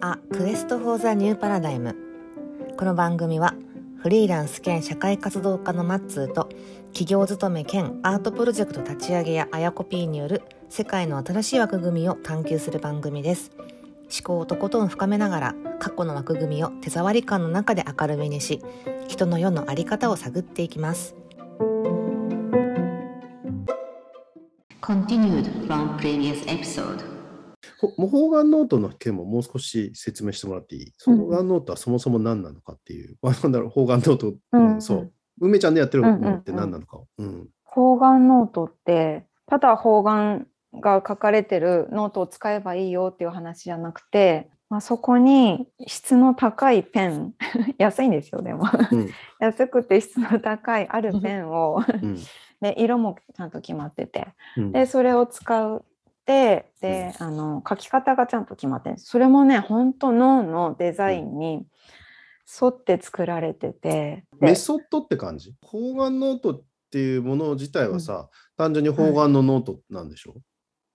あ Quest for the New Paradigm。この番組はフリーランス兼社会活動家のマッツーと企業勤め兼アートプロジェクト立ち上げやあやこ P による世界の新しい枠組みを探求する番組です。思考をとことん深めながら過去の枠組みを手触り感の中で明るみにし人の世のあり方を探っていきます。Continued from previous episode. ほモホーガンノートの件ももう少し説明してもらっていい、うん。モーガンノートはそもそも何なのかっていう、まあ、なんだろう、ホーガンノート、ううんんそう。梅ちゃんでやってるものって何なのか。を。うん。方眼ノートってただ方眼が書かれてるノートを使えばいいよっていう話じゃなくて、まあ、そこに質の高いペン 安いんですよでも。うん。安くて質の高いあるペンをうん。で色もちゃんと決まってて。うん。でそれを使ってであの書き方がちゃんと決まってるそれもね本当脳のデザインに沿って作られてて。でメソッドって感じ？方眼ノートっていうもの自体はさ、単純に方眼のノートなんでしょ、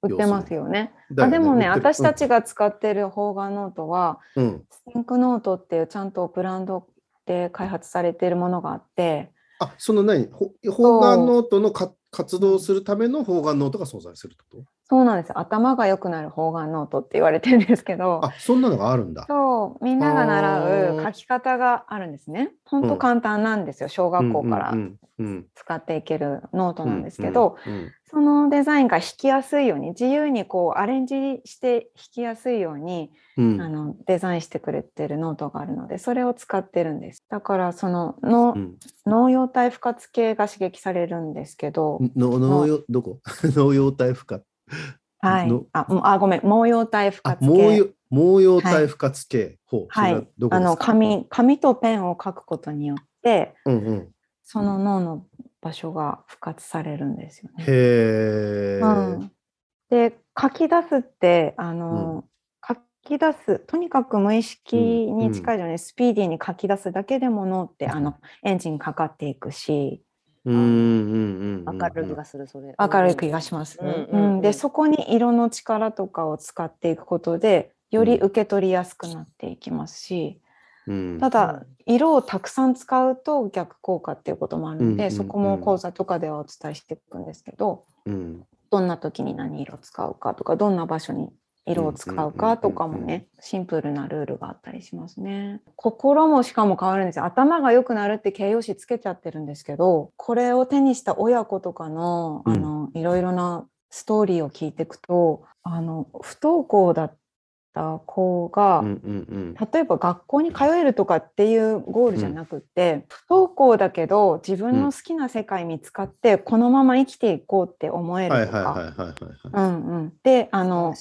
売ってますよね。だよあでもね私たちが使ってる方眼ノートは、うん、スティンクノートっていうちゃんとブランドで開発されているものがあって。あその何？ほ方眼ノートのか活動するための方眼ノートが存在するってこそうなんです頭が良くなる方眼ノートって言われてるんですけど。とあそんなのがあるんだ。そうみんなが習う書き方があるんですね。本当簡単なんですよ、小学校からうんうん使っていけるノートうんなんですけど、うんうんそのデザインが書きやすいように自由にこうアレンジして書きやすいようにうん。あのデザインしてくれてるノートがあるのでそれを使ってるんです。だからそのの、うん。農用体不活系が刺激されるんですけど、の農用どこ？農用体負荷。はい。のああごめん。毛様体不あ活系毛様体不活系、ほうそはれはい。あの紙紙とペンを書くことによってうんうん。その脳の場所が復活されるんですよね。へえ、うん、で書き出すってあの、書き出すとにかく無意識に近いようにスピーディーに書き出すだけでも脳ってあのエンジンかかっていくしうんうんうんうんわかる気がするそれ。明るい気がします。うんうんうん。うん。でそこに色の力とかを使っていくことでより受け取りやすくなっていきますし、うん。ただ色をたくさん使うと逆効果っていうこともあるので、うんうんうん。そこも講座とかではお伝えしていくんですけどうん。どんな時に何色使うかとかどんな場所に色を使うかとかもうんうんうん。ねシンプルなルールがあったりしますね。心もしかも変わるんです。よ。頭が良くなるって形容詞つけちゃってるんですけどこれを手にした親子とかのうん。あのいろいろなストーリーを聞いていくとあの不登校だった子が、うんうん例えば学校に通えるとかっていうゴールじゃなくって、不登校だけど自分の好きな世界見つかって、このまま生きていこうって思えるとか。であの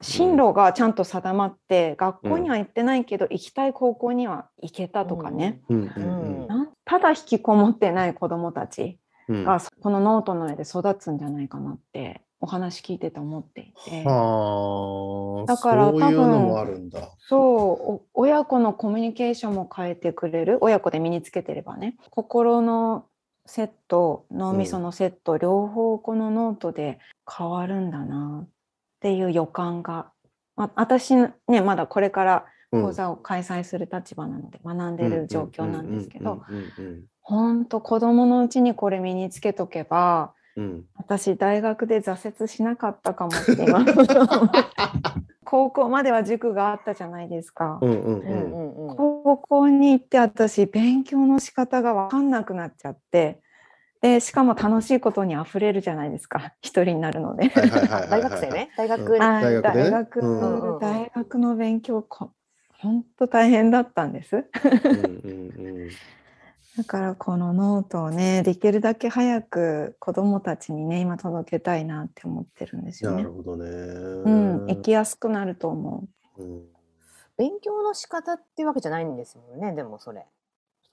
進路がちゃんと定まって、学校には行ってないけど行きたい高校には行けたとかね、うんうんなんただ引きこもってない子どもたちうんうん。がこのノートの上で育つんじゃないかなってお話聞いてて思っていて。はあだから多分そうお親子のコミュニケーションも変えてくれる親子で身につけてればね。心のセット脳みそのセット、両方このノートで変わるんだなっていう予感が、まあ、私ねまだこれから講座を開催する立場なので学んでる状況なんですけどうんうん本当子供のうちにこれ身につけとけばうん。うん私大学で挫折しなかったかもって今。高校までは塾があったじゃないですか。うんうんううんんうん。高校に行って私勉強の仕方が分かんなくなっちゃって。でしかも楽しいことにあふれるじゃないですか。一人になるので。はいはいはいはい大学生ね。大学大学大学うんうん。大学の勉強こ本当大変だったんです。うんうんだからこのノートをねできるだけ早く子どもたちにね今届けたいなって思ってるんですよねなる。ほどねうん、生きやすくなると思う。うん勉強の仕方っていうわけじゃないんですもんねでもそれ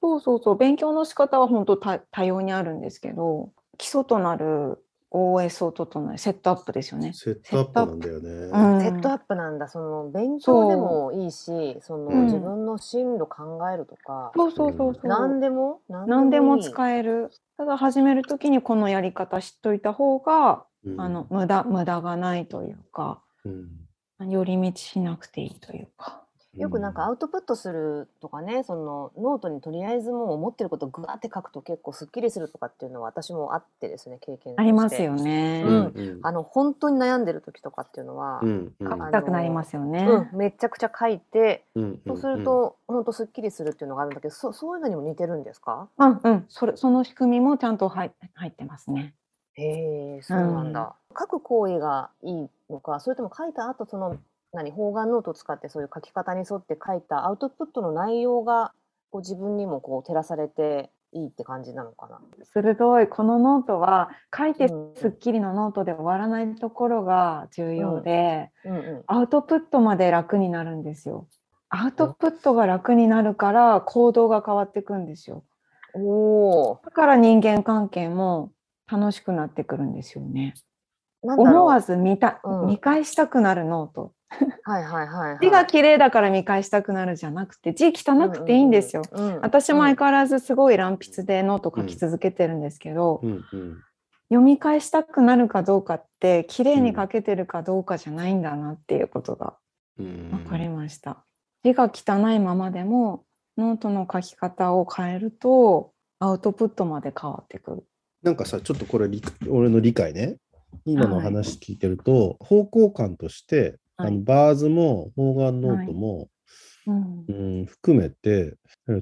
そうそうそう勉強の仕方は本当多多様にあるんですけど基礎となる OS を整えセットアップですよね。セットアップなんだよね。うんセットアップなんだその勉強でもいいしその、うん自分の進路考えるとか、そうそうそうそう。何でも何でもいい使える。ただ始める時にこのやり方知っといた方がうんあの無駄無駄がないというかうん寄り道しなくていいというか。よくなんかアウトプットするとかねそのノートにとりあえずもう思ってることをぐわって書くと結構すっきりするとかっていうのは私もあってですね経験として。ありますよね。うんうん。あの本当に悩んでる時とかっていうのは、うんうん。書きたくなりますよね。うんめちゃくちゃ書いてうんそうすると、本当すっきりするっていうのがあるんだけどそそういうのにも似てるんですか？うんうん、それその仕組みもちゃんと入入ってますね。へえそうなんだ、書く行為がいいのかそれとも書いた後その何方眼ノートを使ってそういう書き方に沿って書いたアウトプットの内容がこう自分にもこう照らされていいって感じなのかな。鋭いこのノートは書いてうんすっきりのノートで終わらないところが重要で、うんうんアウトプットまで楽になるんですよ。アウトプットが楽になるから行動が変わっていくんですよ。おおだから人間関係も楽しくなってくるんですよね。思わず見た、うん見返したくなるノート。はいはいはい、はい。字が綺麗だから見返したくなるじゃなくて字汚くていいんですよ。うんうんうん。私も相変わらずすごい乱筆でノート書き続けてるんですけど、うんうん読み返したくなるかどうかって綺麗に書けてるかどうかじゃないんだなっていうことがうん分かりました。字が汚いままでもノートの書き方を変えるとアウトプットまで変わってくる。なんかさ、ちょっとこれ俺の理解ね。今の話聞いてると、方向感として、あはいのバーズも方眼ノートも、うんうん、含めて、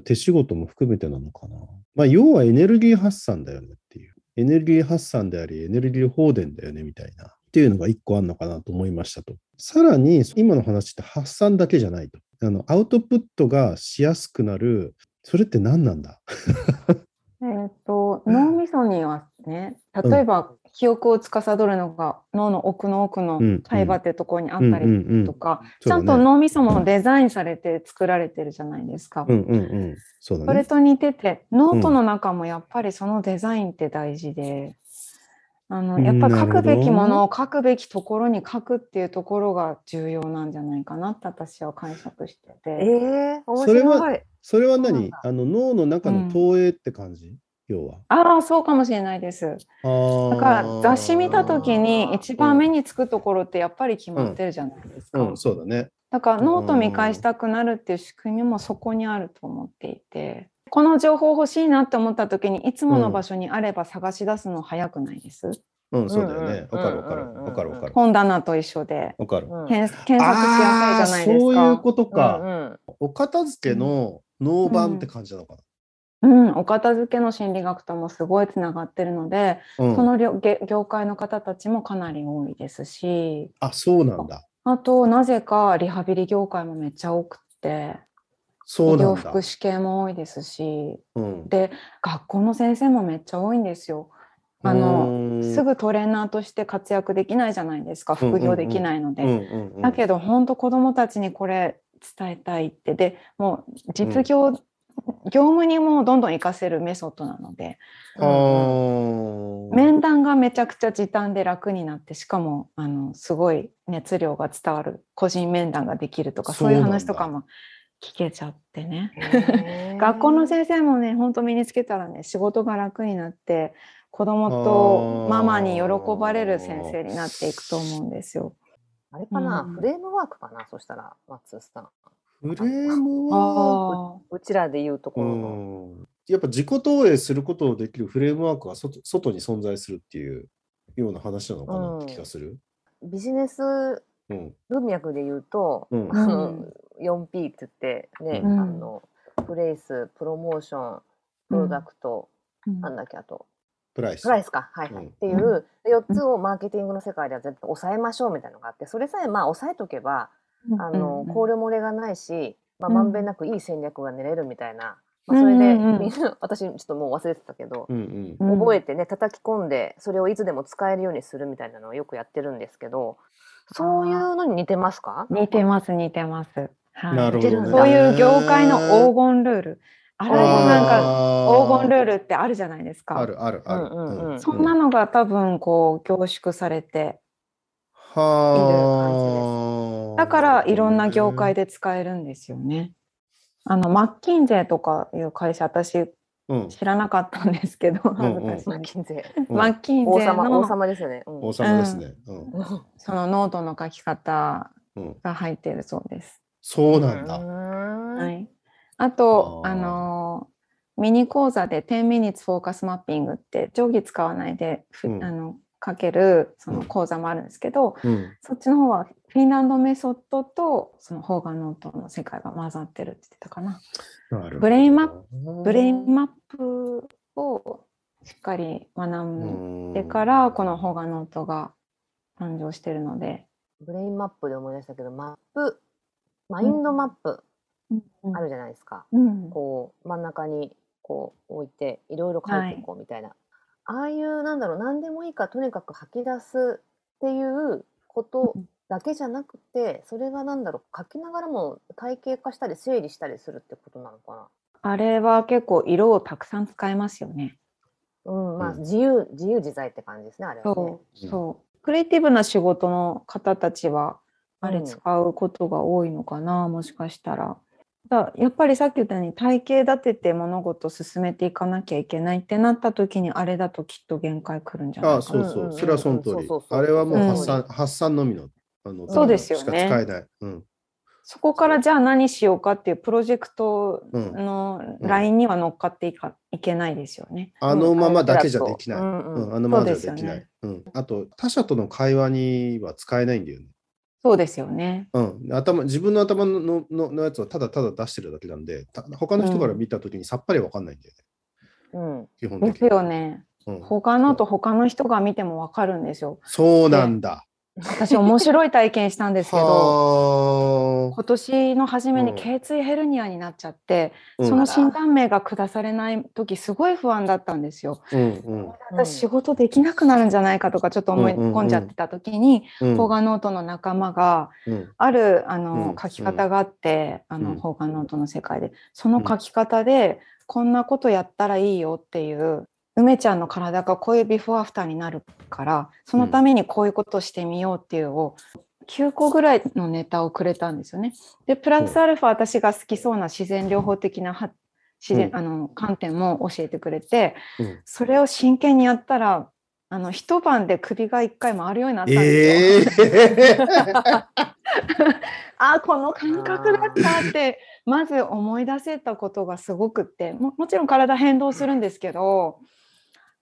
手仕事も含めてなのかな。まあ、要はエネルギー発散だよねっていう。エネルギー発散であり、エネルギー放電だよねみたいな。っていうのが一個あるのかなと思いましたと。さらに、今の話って発散だけじゃないと。あのアウトプットがしやすくなる、それって何なんだ？えー、と脳みそにはね例えば記憶を司るのが脳の奥の奥のうん海馬ってところにあったりうんうんうんとか、ちゃんと脳みそもデザインされて作られてるじゃないですか。うんうんうん。それと似ててノートの中もやっぱりそのデザインって大事で、あのやっぱ書くべきものを書くべきところに書くっていうところが重要なんじゃないかなって私は解釈してえて。え面それは白い。それはそうなん何だあの脳の中の投影って感じ、要は。ああそうかもしれないです。だだから雑誌見た時に一番目につくところってやっぱり決まってるじゃないですか。うん、そうだね。だからノート見返したくなるっていう仕組みもそこにあると思っていて、この情報欲しいなって思った時にいつもの場所にあれば探し出すの早くないです。うん、そうだよね。うんわかるわかる。うんわかるわかる。本棚と一緒でわかる。うん検検索しやすいじゃないですか。そういうことうんか。うんお片付けの脳版って感じなのかうん、お片付けの心理学ともすごいつながってるので、な。うんその業界の方たちもかなり多いですし、あ、そうなんだ。あとなぜかリハビリ業界もめっちゃ多くって、医療そうなんだ福。祉系も多いですし、うん、で学校の先生もめっちゃ多いんですよ。あのすぐトレーナーとして活躍できないじ務ですか副業できないので。うんうんうん、だけど本当子どもたちにこれ伝えたいってでもう実業、業務にもどんどん活かせるメソッドなのであー。面談がめちゃくちゃ時短で楽になってしかもあのすごい熱量が伝わる個人面談ができるとかそういう話とかも聞けちゃってね。学校の先生もね本当身につけたらね仕事が楽になって子供とママに喜ばれる先生になっていくと思うんですよ。あれかな、うん。フレームワークかなそしたら松さんフレームは、あうちらで言うとこうろの、ん、やっぱ自己投影することのできるフレームワークが外外に存在するっていうような話なのかなって気がする。ビジネスうん。文脈で言うと、うん。あのうん。4P って言ってね、うん。あのプレイスプロモーションプロダクト、うん。なんだっけあと。プライス。プライスか、はいはい。うん。っていう4つをマーケティングの世界では絶対抑えましょうみたいなのがあってそれさえまあ抑えとけばあの、うん考慮漏れがないし、まあ、うんまんべんなくいい戦略が練れるみたいな、まあ、それで、うん私ちょっともう忘れてたけど、うんうん。うん覚えてね叩き込んでそれをいつでも使えるようにするみたいなのをよくやってるんですけどそういうのに似てますか？似てます似てます。はい、なるほど、ね。そういう業界の黄金ルール。あれもなんかか黄金ルールってあるじゃないですか。あるあるある。うんうんうんそんなのが多分こう凝縮されて、はあ。だからいろんな業界で。で使えるんですよね。あのマッキンゼーとかいう会社私うん。知らなかったんですけど。マッキンゼうんマッキンゼ王様王の様ですよね。うん王様ですね。うん。そのノートの書き方うん。が入っているそうです。そうなんだ。ははい。あと、あのーミニ講座で10 minutes フォーカスマッピングって定規使わないでふ、うんあの書けるその講座もあるんですけど、うん。そっちの方はフィンランドメソッドとその方眼ノートの世界が混ざってるって言ってたかな。なブレインマッブレインマップをしっかり学んでからこの方眼ノートが誕生してるので、ブレインマップで思い出したけど、マップ、マインドマップうん。あるじゃないですか。うん。こう真ん中にこう置いていろいろ書いていこうみたいな、ああいうなんだろう何でもいいからとにかく吐き出すっていうことだけじゃなくてそれがなんだろう書きながらも体系化したり整理したりするってことなのかあれは結構色をたくさん使えますよね。な。うんまあうん自由自由自在って感じですねあれはね。そう、そう。クリエイティブな仕事の方たちは、あうんれ使うことが多いのかな、もしかしたら。だやっぱりさっき言ったように体系立てて物事を進めていかなきゃいけないってなった時にあれだときっと限界来るんじゃないああ、かな。そうそうう。んうんそれはその通りそうそう。そうあれはもううん発散、発散のみの。あのそうですよねしか使えない。うん。そこからじゃあ何しようかっていうプロジェクトうん。のラインには乗っかっていかいけないですよね。あのままだけじゃできない。ううんうんん、あのままじゃできない。うん。あと、他者との会話には使えないんだよね。そうですよね。うん、頭自分の頭ののののやつをただただ出してるだけなんで、た他の人から見たときにさっぱりわかんないんだよね、うん基本的に。ですよね。うん他のと他の人が見てもわかるんですよ。そうなんだ。私面白い体験したんですけど。は今年の初めにうん。頸椎ヘルニアになっちゃって、あ。その診断名が下されない時すごい不安だったんですよ。うんうん。私仕事できなくなるんじゃないかとかちょっと思い込んじゃってた時に、うん。フォーガノートの仲間がうん。あるあの、うん書き方があって、あうん。のフォーガノートの世界で。その書き方でこんなことやったらいいよっていう梅ちゃんの体がこういうビフォーアフターになるからそのためにこういうことをしてみようっていうを9個ぐらいのネタをくれたんですよね。でプラスアルファ私が好きそうな自然療法的なは自然、うんあの観点も教えてくれてうんそれを真剣にやったらあの一晩で首が一回回るようになったんですよ。ええ あこの感覚だったってまず思い出せたことがすごくってももちろん体変動するんですけど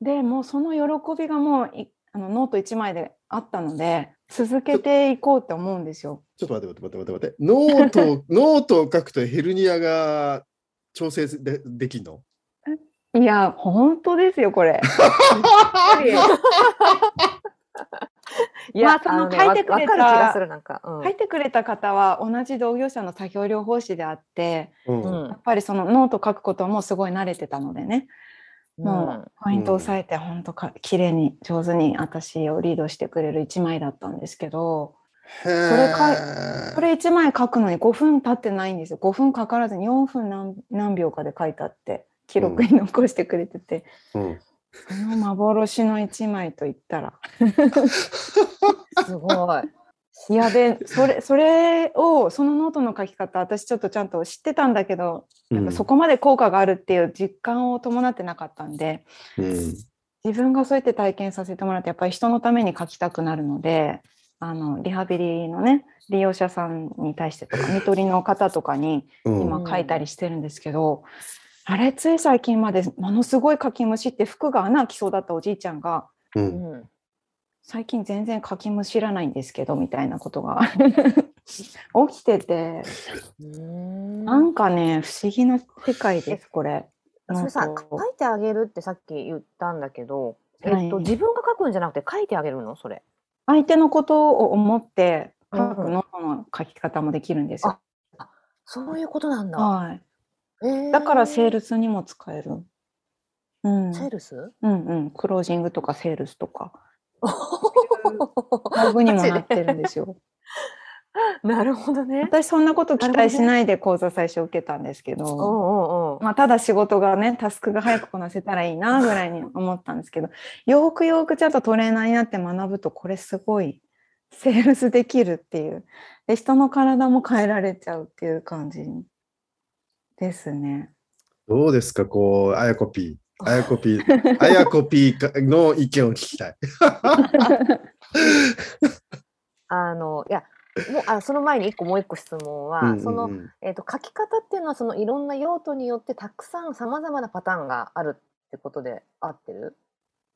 でもうその喜びがもういあのノート1枚であったので続けていこうって思うんですよ。ちょっと待って待って待って待って。ノートを、ノートを書くとヘルニアが調整でできんの？いや本当ですよこれ。いまあそのね書いてくれた書いてくれた方は同じ同業者の作業療法士であってうん。うん。やっぱりそのノート書くこともすごい慣れてたのでねもうポイントを押さえて本当か綺麗に上手に私をリードしてくれる1枚だったんですけどそれがこれ1枚書くのに5分経ってないんですよ。5分かからずに4分何何秒かで書いたって記録に残してくれてて、うん。その幻の1枚といったら。すごい。いやでそれそれをそのノートの書き方私ちょっとちゃんと知ってたんだけどなんかそこまで効果があるっていう実感を伴ってなかったんで、うん。自分がそうやって体験させてもらってやっぱり人のために書きたくなるのであのリハビリのね利用者さんに対してとか看取りの方とかにうん。今書いたりしてるんですけど、あれつい最近までものすごい書き虫って服が穴開きそうだったおじいちゃんがううんん最近全然書き虫知らないんですけどみたいなことが 起きててなんかね不思議な世界ですこれ。それさ書いてあげるってさっき言ったんだけど、えはいっと自分が書くんじゃなくて書いてあげるの？それ。相手のことを思って書くうんの書き方もできるんですよ。そういうことなんだ。はい。えーだからセールスにも使える。うん。セールス？うんうん。クロージングとかセールスとか。道具にもなってるんですよ。なるほどね。私そんなこと期待しないで講座最初受けたんですけど、おうおうまあ、ただ仕事がね、タスクが早くこなせたらいいなぐらいに思ったんですけど、よくよくちゃんとトレーナーになって学ぶと、これすごいセールスできるっていう。で、人の体も変えられちゃうっていう感じですね。どうですか、こう、あやこぴー。あやこぴー、あやこぴーの意見を聞きたい。あのいやもうあその前に一個もう一個質問は、うんうんうんその、えー、と書き方っていうのはそのいろんな用途によってたくさんさまざまなパターンがあるってことで合ってる？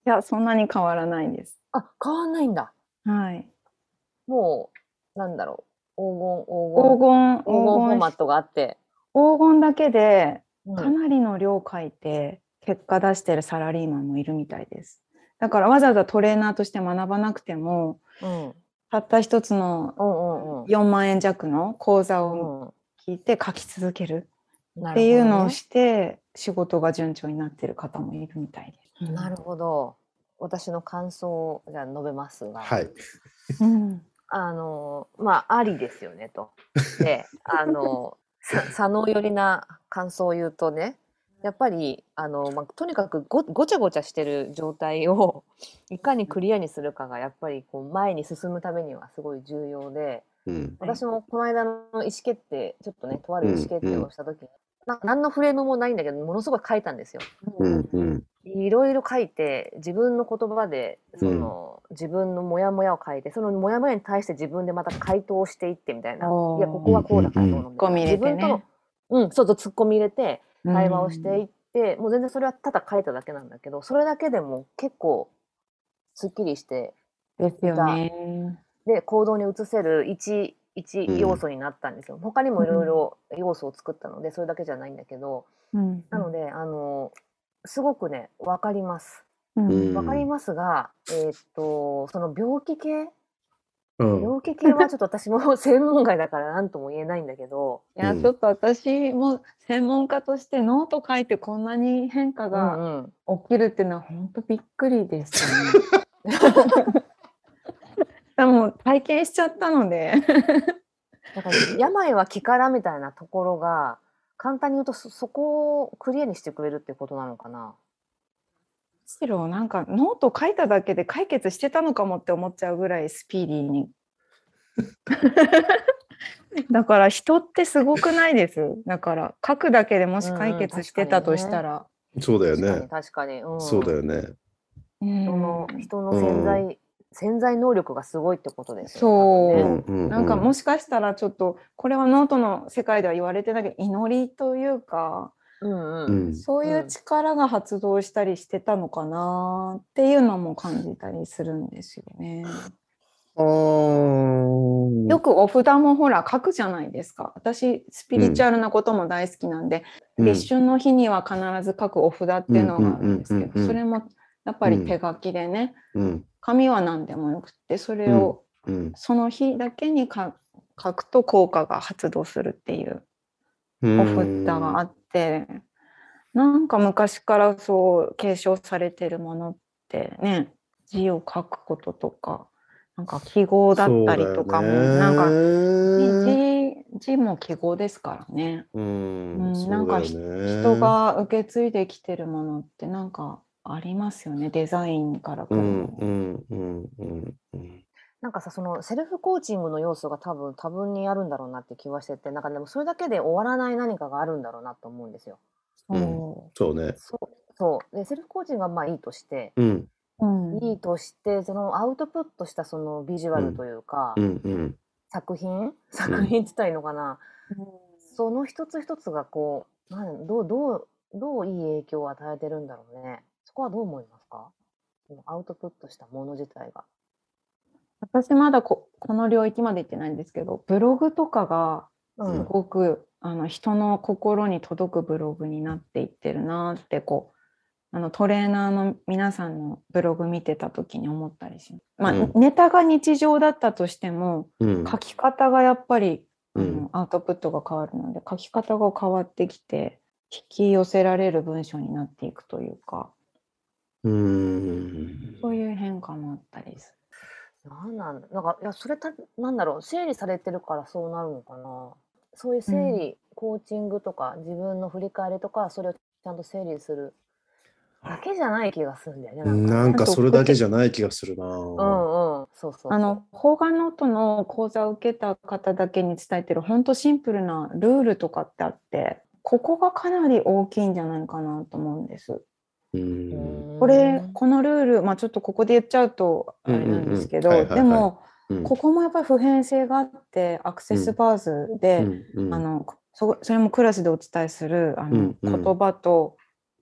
いや、そんなに変わらないです。あ変わんないんだはい。もうなんだろう黄金黄黄金黄金金、フォー黄金、マットがあって、黄金だけでうんかなりの量書いて結果出してるサラリーマンもいるみたいです。だからわざわざトレーナーとして学ばなくても、うんたった一つのうんうん4万円弱の講座を聞いて書き続けるっていうのをして仕事が順調になってる方もいるみたいです。なるほど私の感想をじゃあ述べますが、はい。うんあのまあありですよねと。であのさ左脳寄りな感想を言うとねやっぱりあの、まあ、とにかくごごちゃごちゃしてる状態をいかにクリアにするかがやっぱりこう前に進むためにはすごい重要でうん。私もこの間の意思決定ちょっとねとある意思決定をした時に、なんか何のフレームもないんだけどものすごい書いたんですよ。うん。うん。いろいろ書いて自分の言葉でその、自分のモヤモヤを書いてそのモヤモヤに対して自分でまた回答をしていってみたいな「おーいやここはこうだからどうの」みた自分とのうんそうそうツッコミ入れてうん対話をしていって、もう全然それはただ書いただけなんだけどそれだけでも結構すっきりしてですよね。で行動に移せる一一うん要素になったんですよ。他にもいろいろ要素を作ったのでそれだけじゃないんだけどうんなのであのすごくね分かります。うんうんわかりますが、えーっとその病気系うん。病気系はちょっと私も 専門外だから何とも言えないんだけど、いや、うんちょっと私も専門家としてノート書いてこんなに変化うんがうん、起きるっていうのは本当びっくりですよね。でも体験しちゃったので。だから病は気からみたいなところが簡単に言うとそそこをクリアにしてくれるってことなのかな。むしろなんかノート書いただけで解決してたのかもって思っちゃうぐらいスピーディーに。だから人ってすごくないです。だから書くだけでもし解決してたとしたら。そうだよ確かにね。確かに、うん、そうだよね。うん人の人の潜在、潜在能力がすごいってことですそうよね。うん。なんかもし、しかしたらちょっとこれはノートの世界では言われてないけど祈りというかうんうんうん。そういう力が発動したりしてたのかなっていうのも感じたりするんですよね。よくお札もほら書くじゃないですか。私スピリチュアルなことも大好きなんで、うん立春の日には必ず書くお札っていうのがあるんですけどそれもやっぱり手書きでねうん。紙は何でもよくってそれをうん。その日だけにか書くと効果が発動するっていううん。お札があって、なんか昔からそう継承されてるものってね字を書くこととかなんか記号だったりとかも、なんか字字も記号ですからね。うんうんそうなんか人が受け継いできてるものってなんかありますよねデザインから来うるうんうんうんうんなんかさそのセルフコーチングの要素が多分多分にあるんだろうなって気はしててなんかでもそれだけで終わらない何かがあるんだろうなと思うんですよ。そそうね。そう。そう。でセルフコーチングはまあいいとして、うん。う、うん。いいとしてそのアウトプットしたそのビジュアルというか、うんうん。作品？作品って言ったらいいのかな、その一つ一つがこうなんどうどうどういい影響を与えてるんだろうね。そこはどう思いますか？そのアウトプットしたもの自体が。私まだここの領域まで行ってないんですけどブログとかがうん。すごく、あの人の心に届くブログになっていってるなってこうあのトレーナーの皆さんのブログ見てた時に思ったりします。まあ、うん。ネタが日常だったとしてもうん。書き方がやっぱり、あうん。のアウトプットが変わるので書き方が変わってきて引き寄せられる文章になっていくというかうん。そういう変化もあったりすなんなんだ。なんかいやそれたなんだろう。整理されてるからそうなるのかな。そういう整理、コーチングとか自分の振り返りとかそれをちゃんと整理するだけじゃない気がするんだよね。なんかなんかそれだけじゃない気がするな。うんうん。そうそうそう。あの方眼ノートの講座を受けた方だけに伝えてる本当シンプルなルールとかってあってここがかなり大きいんじゃないかなと思うんです。うん。これ、このルール、まあちょっとここで言っちゃうとあれなんですけど、でも、うん。ここもやっぱり普遍性があって、アクセスバーズで、うんあのそそれもクラスでお伝えするあの、言葉と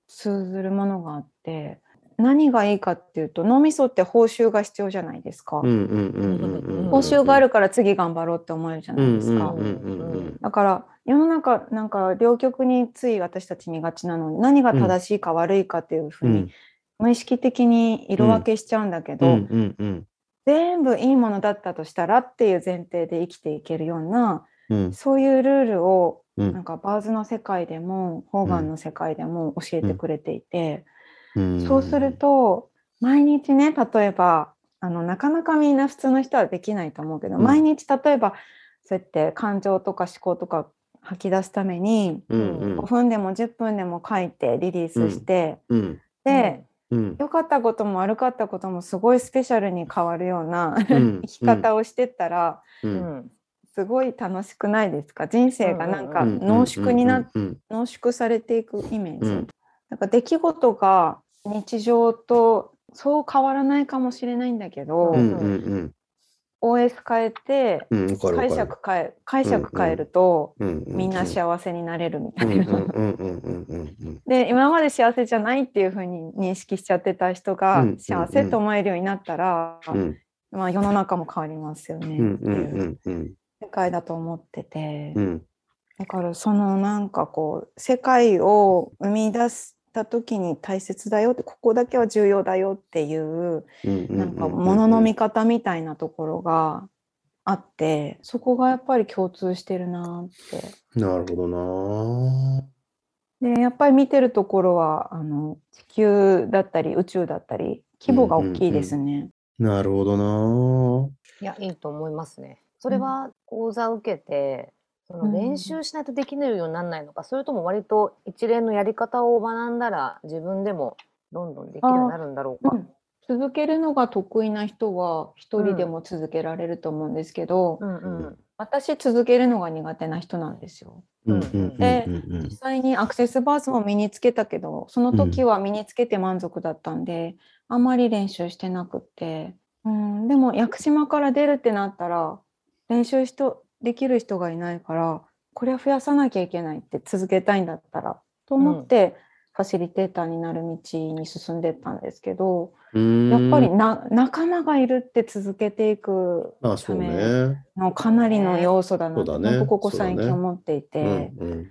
通ずるものがあって何がいいかっていうと脳みそって報酬が必要じゃないですか。報酬があるから次頑張ろうって思えるじゃないですか、うんうんうんうんだから世の中なんか両極につい私たち見がちなのに何が正しいか悪いかっていうふうに、うん無意識的に色分けしちゃうんだけど、全部いいものだったとしたらっていう前提で生きていけるようなうん。そういうルールをうん。なんかバーズの世界でもホーガンの世界でも教えてくれていて、うん。そうすると毎日ね例えばあのなかなかみんな普通の人はできないと思うけど、うん。毎日例えばそうやって感情とか思考とか吐き出すためにうんうん。5分でも10分でも書いてリリースして、うんで、うん。良かったことも悪かったこともすごいスペシャルに変わるようなうん。生き方をしてったら、ううん。んすごい楽しくないですか？人生がなんかうん濃縮になっうん。濃縮されていくイメージ、うん。なんか出来事が日常とそう変わらないかもしれないんだけど、うんうんうん OS 変えてうん解釈変え解釈変えると、みんな幸せになれるみたいな。で今まで幸せじゃないっていうふうに認識しちゃってた人がうん幸せと思えるようになったら、うん。まあ、世の中も変わりますよねうんっていう世界だと思ってて。うん。だからそのなんかこう世界を生み出した時に大切だよってここだけは重要だよっていううんうんなんか物の見方みたいなところがあってそこがやっぱり共通してるなって。なるほどなでやっぱり見てるところはあの地球だったり宇宙だったり規模が大きいですね。なるほどないや、いいと思いますね。それは講座を受けて、そのうん。練習しないとできるようにならないのか、それとも割と一連のやり方を学んだら自分でもどんどんできるようになるんだろうか。うん。続けるのが得意な人は一人でも続けられると思うんですけど、うんうん。私続けるのが苦手な人なんですよ。うんうんうんでうんうん。実際にアクセスバースも身につけたけどその時は身につけて満足だったんで、あんまり練習してなくって、うん、でも屋久島から出るってなったら練習しとできる人がいないからこれは増やさなきゃいけないって続けたいんだったらと思って、ファシリテーターになる道に進んでったんですけど、やっぱりな仲間がいるって続けていくためね。のかなりの要素だなと、ね。ここ最近思っていて。うんうん。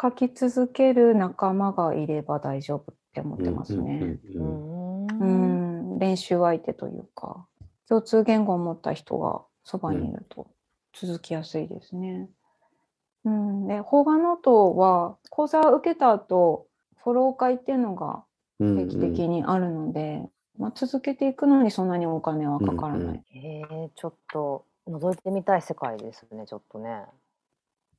書き続ける仲間がいれば大丈夫って思ってますね。うんうん。うん。うん、練習相手というか、共通言語を持った人がそばにいると続きやすいですね。うん、で、邦画ノートは講座を受けた後、フォロー会っていうのがうん定期的にあるので、まあ、続けていくのにそんなにお金はかからない。うんうんへえ、ちょっと覗いてみたい世界ですね、ちょっとね。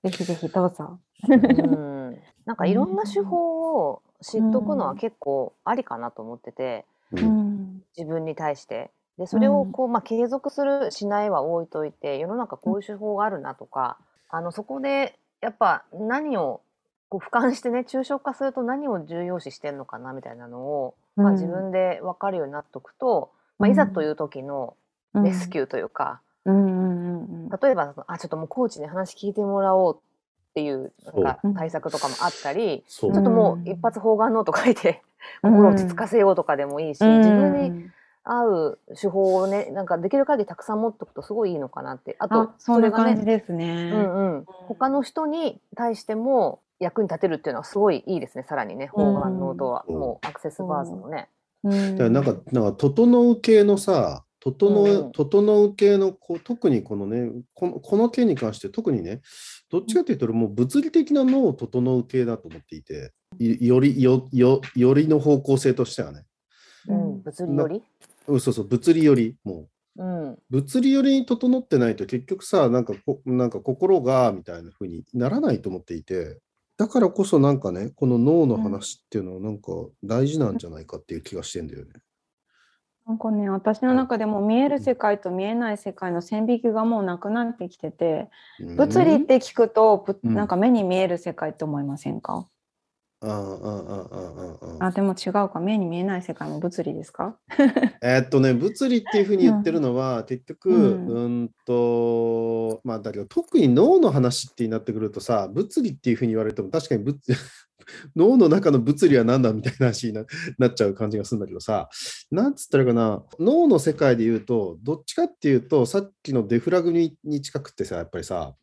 ぜひぜひどうぞ。うん、なんかいろんな手法を知っとくのは結構ありかなと思ってて、ううんん、自分に対して。でそれをうん。こう、まあ、継続するしないは置いといて世の中こういう手法があるなとか、あのそこでやっぱ何をこう俯瞰してね抽象化すると何を重要視してるのかなみたいなのを、まあ、自分で分かるようになっておくと、まあ、いざという時のレスキューというか、うんうんうんうん。例えばあちょっともうコーチに話聞いてもらおうっていうなんか対策とかもあったり、ちょっともう一発方眼ノート書いて心を落ち着かせようとかでもいいし、自分に合う手法をねなんかできる限りたくさん持っておくとすごいいいのかなって。あとあそんなれがね感じですね。うんうん、他の人に対しても役に立てるっていうのはすごいいいですねさらにね。方眼ノートは、うん。もうアクセスバーズのね。うん。だからなんか、なんか、整う系のさ、整う、うん整う系のこう、特にこのねこの、この件に関して特にね、どっちかというと、もう物理的な脳を整う系だと思っていて、いよりよ、よ、よりの方向性としてはね、うん、物理より、うんそうそう、物理より、も。う、うん。物理よりに整ってないと結局さなんかこなんか心がみたいな風にならないと思っていて。だからこそなんかねこの脳の話っていうのはなんか大事なんじゃないかっていう気がしてんだよね。なんかね、私の中でも見える世界と見えない世界の線引きがもうなくなってきてて、物理って聞くと、なんか目に見える世界って思いませんか、うんうんうんうんうんうん。あ、でも違うか。目に見えない世界も物理ですか？えーっとね、物理っていうふうに言ってるのは、結局、ううんん、と、まあ、だけど、特に脳の話ってなってくるとさ、物理っていうふうに言われても、確かに物 脳の中の物理は何だみたいな話にな なっちゃう感じがするんだけどさ、なんつったらいいかな、脳の世界で言うと、どっちかっていうと、さっきのデフラグにに近くってさ、やっぱりさ、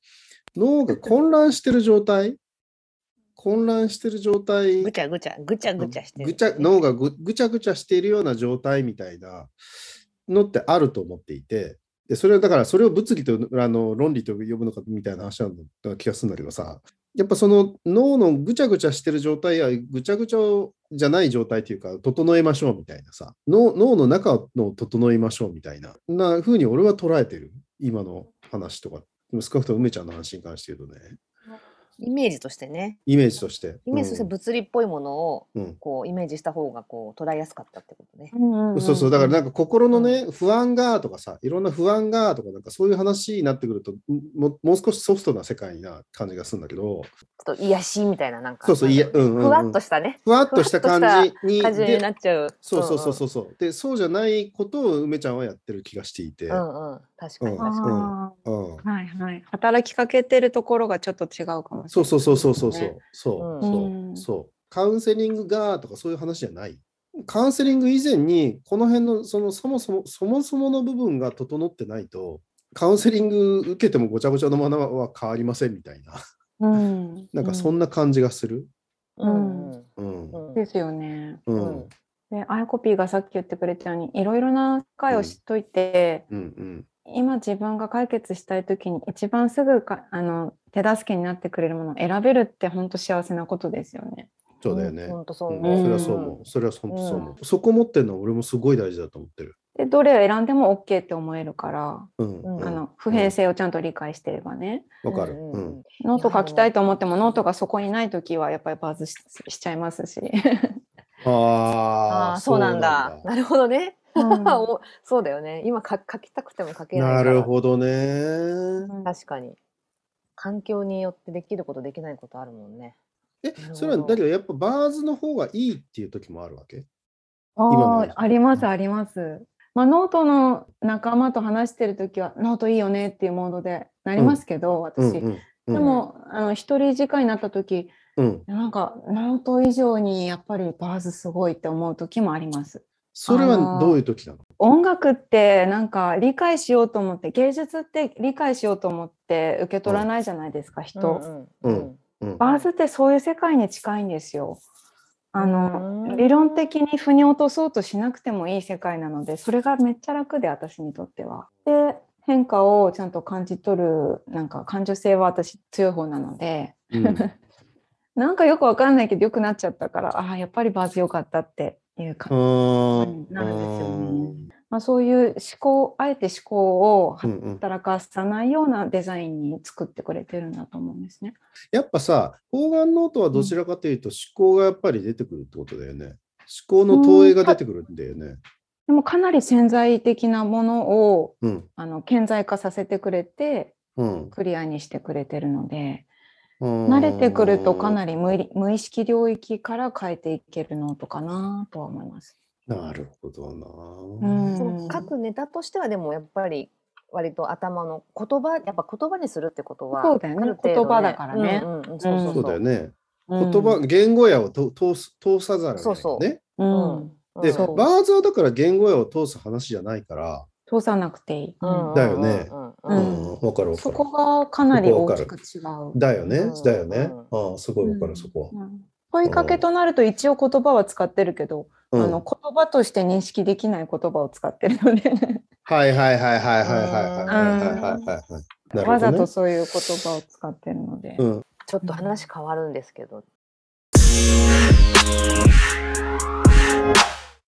脳が混乱してる状態混乱してる状態。ぐちゃぐちゃ、ぐちゃぐちゃしてる。ぐちゃ脳がぐぐちゃぐちゃしているような状態みたいなのってあると思っていて、でそれはだからそれを物理とあの論理と呼ぶのかみたいな話なんだ気がするんだけどさ、やっぱその脳のぐちゃぐちゃしてる状態やぐちゃぐちゃじゃない状態というか、整えましょうみたいなさ、脳脳の中の整えましょうみたいな、な風に俺は捉えてる、今の話とか。少なくとも梅ちゃんの話に関して言うとね、イメージとしてね。イメージとして。イメージとして物理っぽいものをうんこうイメージした方がこう捉えやすかったってことね。そうそう、だからなんか心のね、不安がとかさ、いろんな不安がとか、なんかそういう話になってくると、ももう少しソフトな世界な感じがするんだけど、ちょっと癒しみたいななんか。そうそういやうんうんうんふわっとしたね。ふわっとした感じに、感じにでなっちゃう。そうそうそうそうそう。で、そうじゃないことを梅ちゃんはやってる気がしていて、うんうん。うん確かにうん確かに。あうんーはいはい。働きかけてるところがちょっと違うかもしれない。そうそうそうそうそうそうね、そう、うんそう、そう。カウンセリングがとかそういう話じゃない。カウンセリング以前に、この辺のそのそもそも、そもそもの部分が整ってないと、カウンセリング受けてもごちゃごちゃのままは変わりませんみたいな、うん。なんかそんな。な感じがする。うんうん。ですよね。う。うんんで、アイコピーがさっき言ってくれたように、いろいろな世界を知っといて、うん。うん。今自分が解決したい時に一番すぐかあの手助けになってくれるものを選べるって本当幸せなことですよね。そうだよね。本当そううん思う。それはそう思う。それは本当そう思う。そこ持ってるのは俺もすごい大事だと思ってる。でどれを選んでも OK って思えるから、うん。うんあの普遍性をちゃんと理解してればね。わかる。うん。ノート書きたいと思ってもノートがそこにない時はやっぱりバズししちゃいますし。ああああ、そうなんだ。なるほどね。うん おそうだよね。今か書きたくても書けないかなら。るほどね。確かに。環境によってできることできないことあるもんね。えそれはだけどやっぱバーズの方がいいっていう時もあるわけ？あありますあります。まあ、ノートの仲間と話してる時はノートいいよねっていうモードでなりますけど、うん私。うんうん。でも、あの一人時間になった時うん。なんかノート以上にやっぱりバーズすごいって思う時もあります。それはどういう時なの？音楽ってなんか理解しようと思って芸術って理解しようと思って受け取らないじゃないですか、人。うんうんうん。バーズってそういう世界に近いんですよ。あうんの理論的に腑に落とそうとしなくてもいい世界なのでそれがめっちゃ楽で私にとっては。で変化をちゃんと感じ取るなんか感受性は私強い方なのでうん なんかよくわかんないけどよくなっちゃったからああやっぱりバーズ良かったっていうか、あーなるんですよねまあ、そういう思考あえて思考を働かさないようなデザインに作ってくれてるんだと思うんですね。やっぱさ、方眼ノートはどちらかというと思考がやっぱり出てくるってことだよね。思考の投影が出てくるんだよね。でもかなり潜在的なものをうん。あの顕在化させてくれてうん。クリアにしてくれてるので慣慣れてくるとかり。なり無理無意識領域から変えていけるノートかなとは思います。なるほどな。うんその書くネタとしてはでもやっぱり割と頭の言葉やっぱ言葉にするってことはそうだよねある程度言葉だからねそうだよね。うん言葉、言語野をと通す通さざるをそうそう。うんうんで、バーズはだから言語野を通す話じゃないから、通さなくていい。だよね。うん、わかるそこがかなり大きく違う。だよね、だよね。ああすごいわかる、そこは。問いかけとなると一応言葉は使ってるけど、あの言葉として認識できない言葉を使ってるので。はいはいはいはいはいはいはいわざとそういう言葉を使ってるので。ちょっと話変わるんですけど。